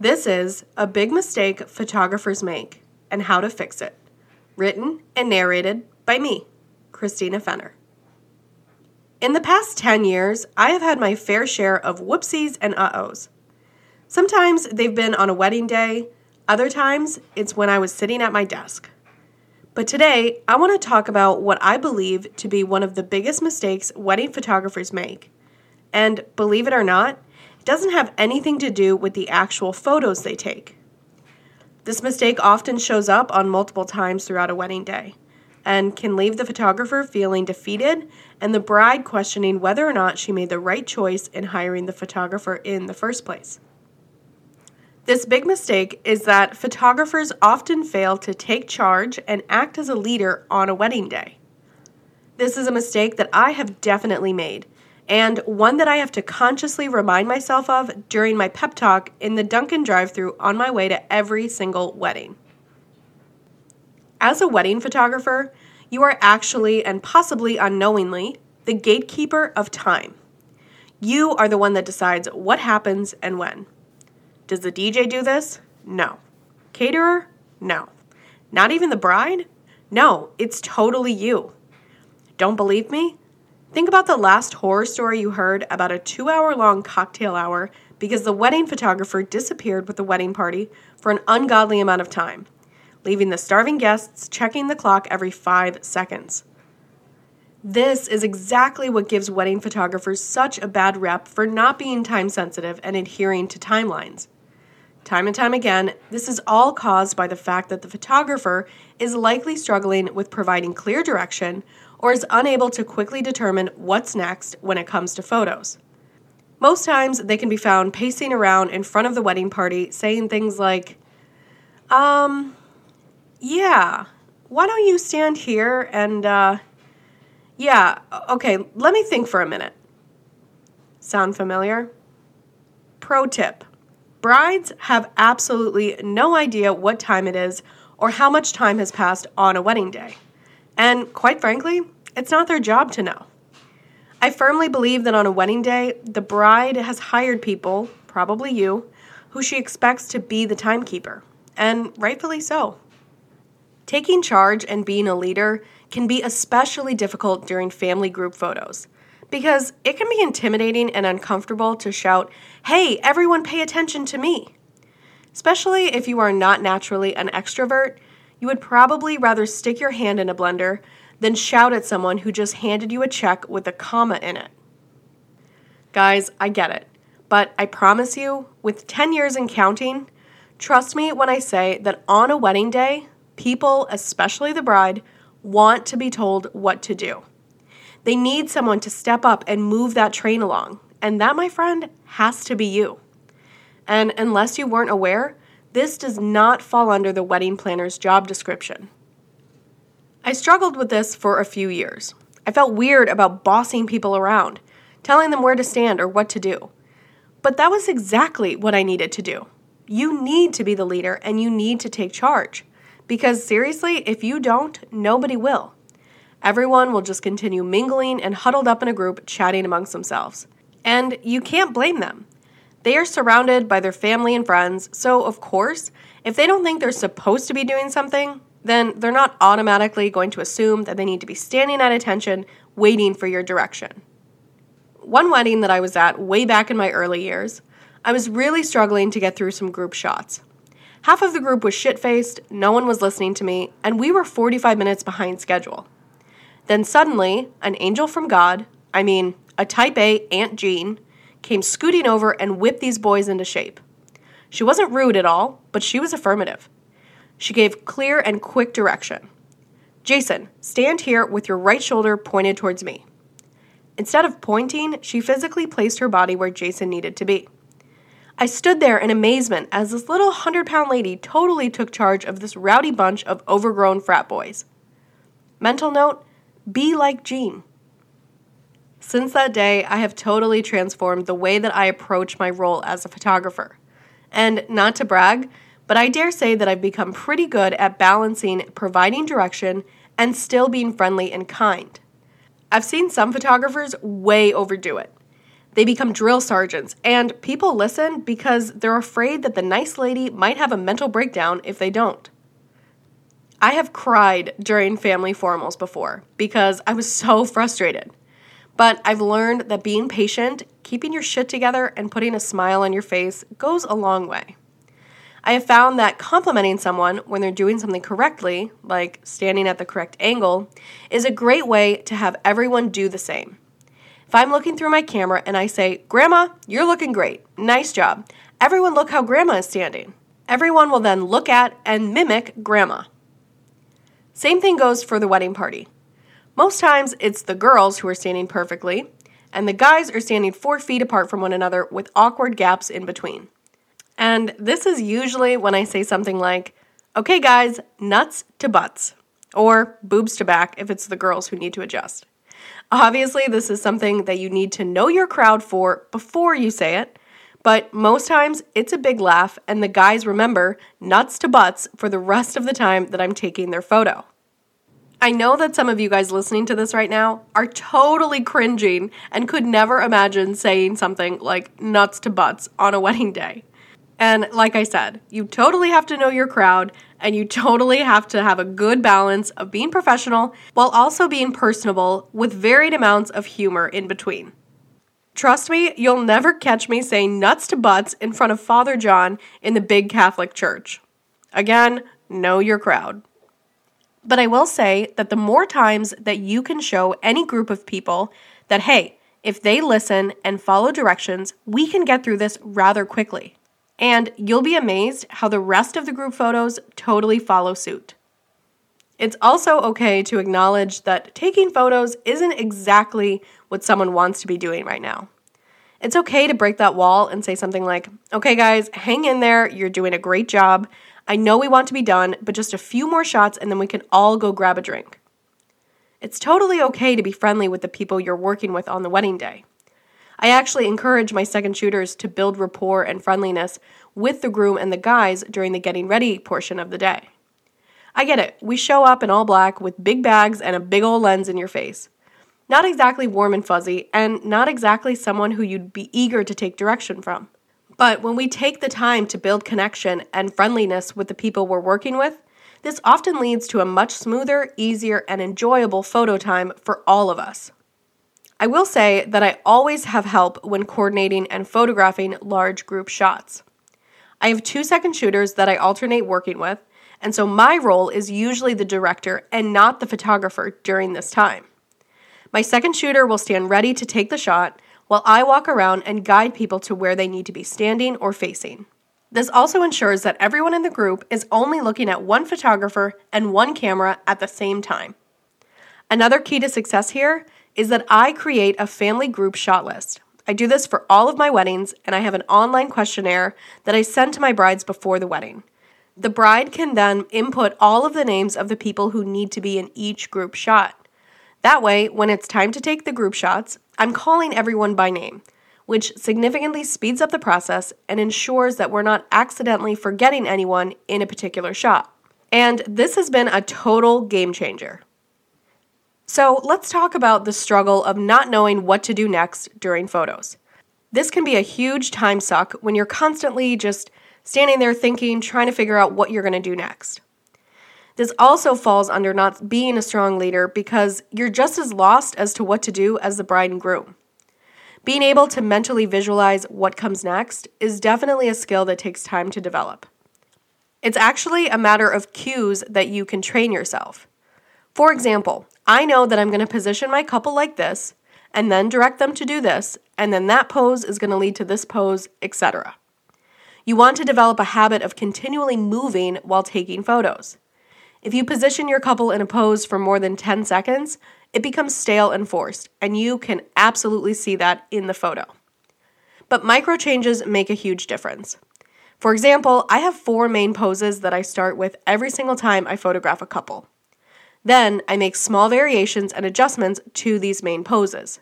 This is A Big Mistake Photographers Make and How to Fix It. Written and narrated by me, Christina Fenner. In the past 10 years, I have had my fair share of whoopsies and uh ohs. Sometimes they've been on a wedding day, other times it's when I was sitting at my desk. But today, I want to talk about what I believe to be one of the biggest mistakes wedding photographers make. And believe it or not, doesn't have anything to do with the actual photos they take. This mistake often shows up on multiple times throughout a wedding day and can leave the photographer feeling defeated and the bride questioning whether or not she made the right choice in hiring the photographer in the first place. This big mistake is that photographers often fail to take charge and act as a leader on a wedding day. This is a mistake that I have definitely made, and one that I have to consciously remind myself of during my pep talk in the Dunkin' drive through on my way to every single wedding. As a wedding photographer, you are actually and possibly unknowingly the gatekeeper of time. You are the one that decides what happens and when. Does the DJ do this? No. Caterer? No. Not even the bride? No, it's totally you. Don't believe me? Think about the last horror story you heard about a two hour long cocktail hour because the wedding photographer disappeared with the wedding party for an ungodly amount of time, leaving the starving guests checking the clock every five seconds. This is exactly what gives wedding photographers such a bad rep for not being time sensitive and adhering to timelines. Time and time again, this is all caused by the fact that the photographer is likely struggling with providing clear direction or is unable to quickly determine what's next when it comes to photos. Most times, they can be found pacing around in front of the wedding party saying things like, um, yeah, why don't you stand here and, uh, yeah, okay, let me think for a minute. Sound familiar? Pro tip Brides have absolutely no idea what time it is or how much time has passed on a wedding day. And quite frankly, it's not their job to know. I firmly believe that on a wedding day, the bride has hired people, probably you, who she expects to be the timekeeper, and rightfully so. Taking charge and being a leader can be especially difficult during family group photos because it can be intimidating and uncomfortable to shout, Hey, everyone pay attention to me. Especially if you are not naturally an extrovert, you would probably rather stick your hand in a blender than shout at someone who just handed you a check with a comma in it. Guys, I get it, but I promise you, with 10 years and counting, trust me when I say that on a wedding day, people, especially the bride, want to be told what to do. They need someone to step up and move that train along. And that, my friend, has to be you. And unless you weren't aware, this does not fall under the wedding planner's job description. I struggled with this for a few years. I felt weird about bossing people around, telling them where to stand or what to do. But that was exactly what I needed to do. You need to be the leader and you need to take charge. Because seriously, if you don't, nobody will. Everyone will just continue mingling and huddled up in a group chatting amongst themselves. And you can't blame them. They are surrounded by their family and friends, so of course, if they don't think they're supposed to be doing something, then they're not automatically going to assume that they need to be standing at attention waiting for your direction. One wedding that I was at way back in my early years, I was really struggling to get through some group shots. Half of the group was shit faced, no one was listening to me, and we were 45 minutes behind schedule. Then suddenly, an angel from God, I mean, a type A Aunt Jean, came scooting over and whipped these boys into shape. She wasn't rude at all, but she was affirmative. She gave clear and quick direction. Jason, stand here with your right shoulder pointed towards me. Instead of pointing, she physically placed her body where Jason needed to be. I stood there in amazement as this little hundred pound lady totally took charge of this rowdy bunch of overgrown frat boys. Mental note be like Jean. Since that day, I have totally transformed the way that I approach my role as a photographer. And not to brag, but I dare say that I've become pretty good at balancing providing direction and still being friendly and kind. I've seen some photographers way overdo it. They become drill sergeants, and people listen because they're afraid that the nice lady might have a mental breakdown if they don't. I have cried during family formals before because I was so frustrated. But I've learned that being patient, keeping your shit together, and putting a smile on your face goes a long way. I have found that complimenting someone when they're doing something correctly, like standing at the correct angle, is a great way to have everyone do the same. If I'm looking through my camera and I say, Grandma, you're looking great, nice job, everyone look how Grandma is standing. Everyone will then look at and mimic Grandma. Same thing goes for the wedding party. Most times it's the girls who are standing perfectly, and the guys are standing four feet apart from one another with awkward gaps in between. And this is usually when I say something like, okay, guys, nuts to butts, or boobs to back if it's the girls who need to adjust. Obviously, this is something that you need to know your crowd for before you say it, but most times it's a big laugh, and the guys remember nuts to butts for the rest of the time that I'm taking their photo. I know that some of you guys listening to this right now are totally cringing and could never imagine saying something like nuts to butts on a wedding day. And like I said, you totally have to know your crowd and you totally have to have a good balance of being professional while also being personable with varied amounts of humor in between. Trust me, you'll never catch me saying nuts to butts in front of Father John in the big Catholic church. Again, know your crowd. But I will say that the more times that you can show any group of people that, hey, if they listen and follow directions, we can get through this rather quickly. And you'll be amazed how the rest of the group photos totally follow suit. It's also okay to acknowledge that taking photos isn't exactly what someone wants to be doing right now. It's okay to break that wall and say something like, okay, guys, hang in there, you're doing a great job. I know we want to be done, but just a few more shots and then we can all go grab a drink. It's totally okay to be friendly with the people you're working with on the wedding day. I actually encourage my second shooters to build rapport and friendliness with the groom and the guys during the getting ready portion of the day. I get it, we show up in all black with big bags and a big old lens in your face. Not exactly warm and fuzzy, and not exactly someone who you'd be eager to take direction from. But when we take the time to build connection and friendliness with the people we're working with, this often leads to a much smoother, easier, and enjoyable photo time for all of us. I will say that I always have help when coordinating and photographing large group shots. I have two second shooters that I alternate working with, and so my role is usually the director and not the photographer during this time. My second shooter will stand ready to take the shot while I walk around and guide people to where they need to be standing or facing. This also ensures that everyone in the group is only looking at one photographer and one camera at the same time. Another key to success here is that I create a family group shot list. I do this for all of my weddings, and I have an online questionnaire that I send to my brides before the wedding. The bride can then input all of the names of the people who need to be in each group shot. That way, when it's time to take the group shots, I'm calling everyone by name, which significantly speeds up the process and ensures that we're not accidentally forgetting anyone in a particular shot. And this has been a total game changer. So let's talk about the struggle of not knowing what to do next during photos. This can be a huge time suck when you're constantly just standing there thinking, trying to figure out what you're going to do next. This also falls under not being a strong leader because you're just as lost as to what to do as the bride and groom. Being able to mentally visualize what comes next is definitely a skill that takes time to develop. It's actually a matter of cues that you can train yourself. For example, I know that I'm going to position my couple like this and then direct them to do this, and then that pose is going to lead to this pose, etc. You want to develop a habit of continually moving while taking photos. If you position your couple in a pose for more than 10 seconds, it becomes stale and forced, and you can absolutely see that in the photo. But micro changes make a huge difference. For example, I have four main poses that I start with every single time I photograph a couple. Then I make small variations and adjustments to these main poses.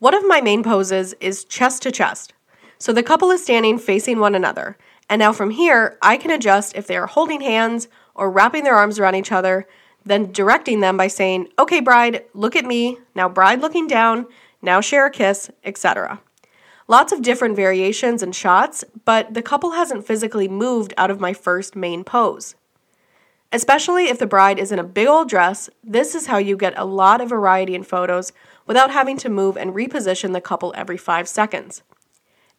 One of my main poses is chest to chest. So the couple is standing facing one another. And now from here, I can adjust if they are holding hands or wrapping their arms around each other, then directing them by saying, Okay, bride, look at me. Now, bride looking down. Now, share a kiss, etc. Lots of different variations and shots, but the couple hasn't physically moved out of my first main pose. Especially if the bride is in a big old dress, this is how you get a lot of variety in photos without having to move and reposition the couple every five seconds.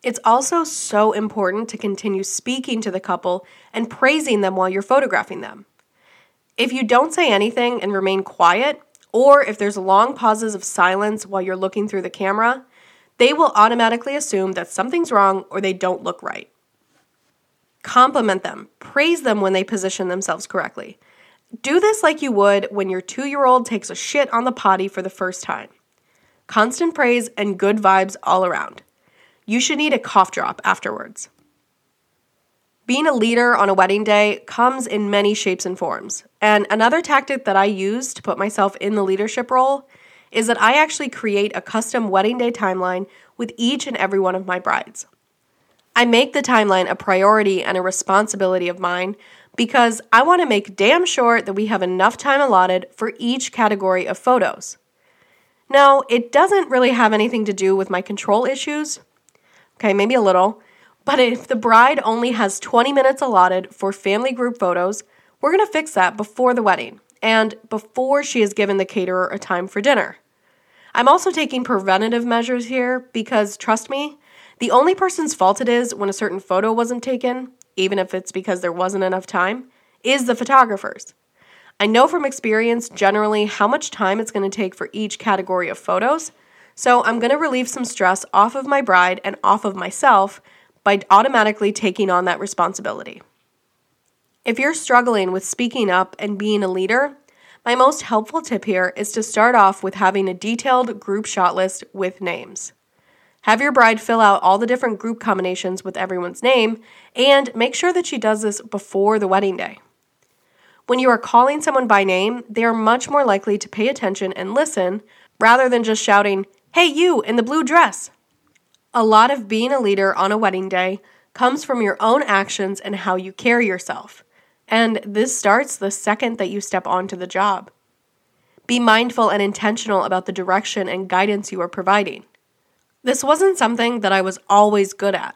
It's also so important to continue speaking to the couple and praising them while you're photographing them. If you don't say anything and remain quiet, or if there's long pauses of silence while you're looking through the camera, they will automatically assume that something's wrong or they don't look right. Compliment them, praise them when they position themselves correctly. Do this like you would when your two year old takes a shit on the potty for the first time. Constant praise and good vibes all around. You should need a cough drop afterwards. Being a leader on a wedding day comes in many shapes and forms. And another tactic that I use to put myself in the leadership role is that I actually create a custom wedding day timeline with each and every one of my brides. I make the timeline a priority and a responsibility of mine because I want to make damn sure that we have enough time allotted for each category of photos. Now, it doesn't really have anything to do with my control issues. Okay, maybe a little. But if the bride only has 20 minutes allotted for family group photos, we're going to fix that before the wedding and before she has given the caterer a time for dinner. I'm also taking preventative measures here because, trust me, the only person's fault it is when a certain photo wasn't taken, even if it's because there wasn't enough time, is the photographer's. I know from experience generally how much time it's going to take for each category of photos, so I'm going to relieve some stress off of my bride and off of myself by automatically taking on that responsibility. If you're struggling with speaking up and being a leader, my most helpful tip here is to start off with having a detailed group shot list with names. Have your bride fill out all the different group combinations with everyone's name, and make sure that she does this before the wedding day. When you are calling someone by name, they are much more likely to pay attention and listen rather than just shouting, Hey, you in the blue dress! A lot of being a leader on a wedding day comes from your own actions and how you carry yourself. And this starts the second that you step onto the job. Be mindful and intentional about the direction and guidance you are providing. This wasn't something that I was always good at,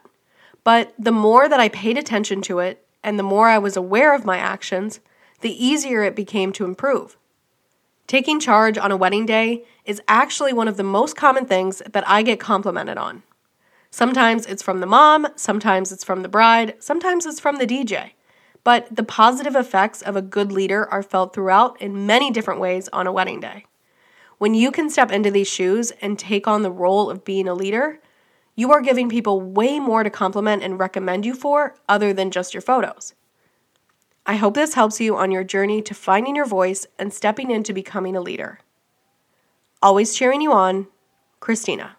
but the more that I paid attention to it and the more I was aware of my actions, the easier it became to improve. Taking charge on a wedding day is actually one of the most common things that I get complimented on. Sometimes it's from the mom, sometimes it's from the bride, sometimes it's from the DJ. But the positive effects of a good leader are felt throughout in many different ways on a wedding day. When you can step into these shoes and take on the role of being a leader, you are giving people way more to compliment and recommend you for other than just your photos. I hope this helps you on your journey to finding your voice and stepping into becoming a leader. Always cheering you on, Christina.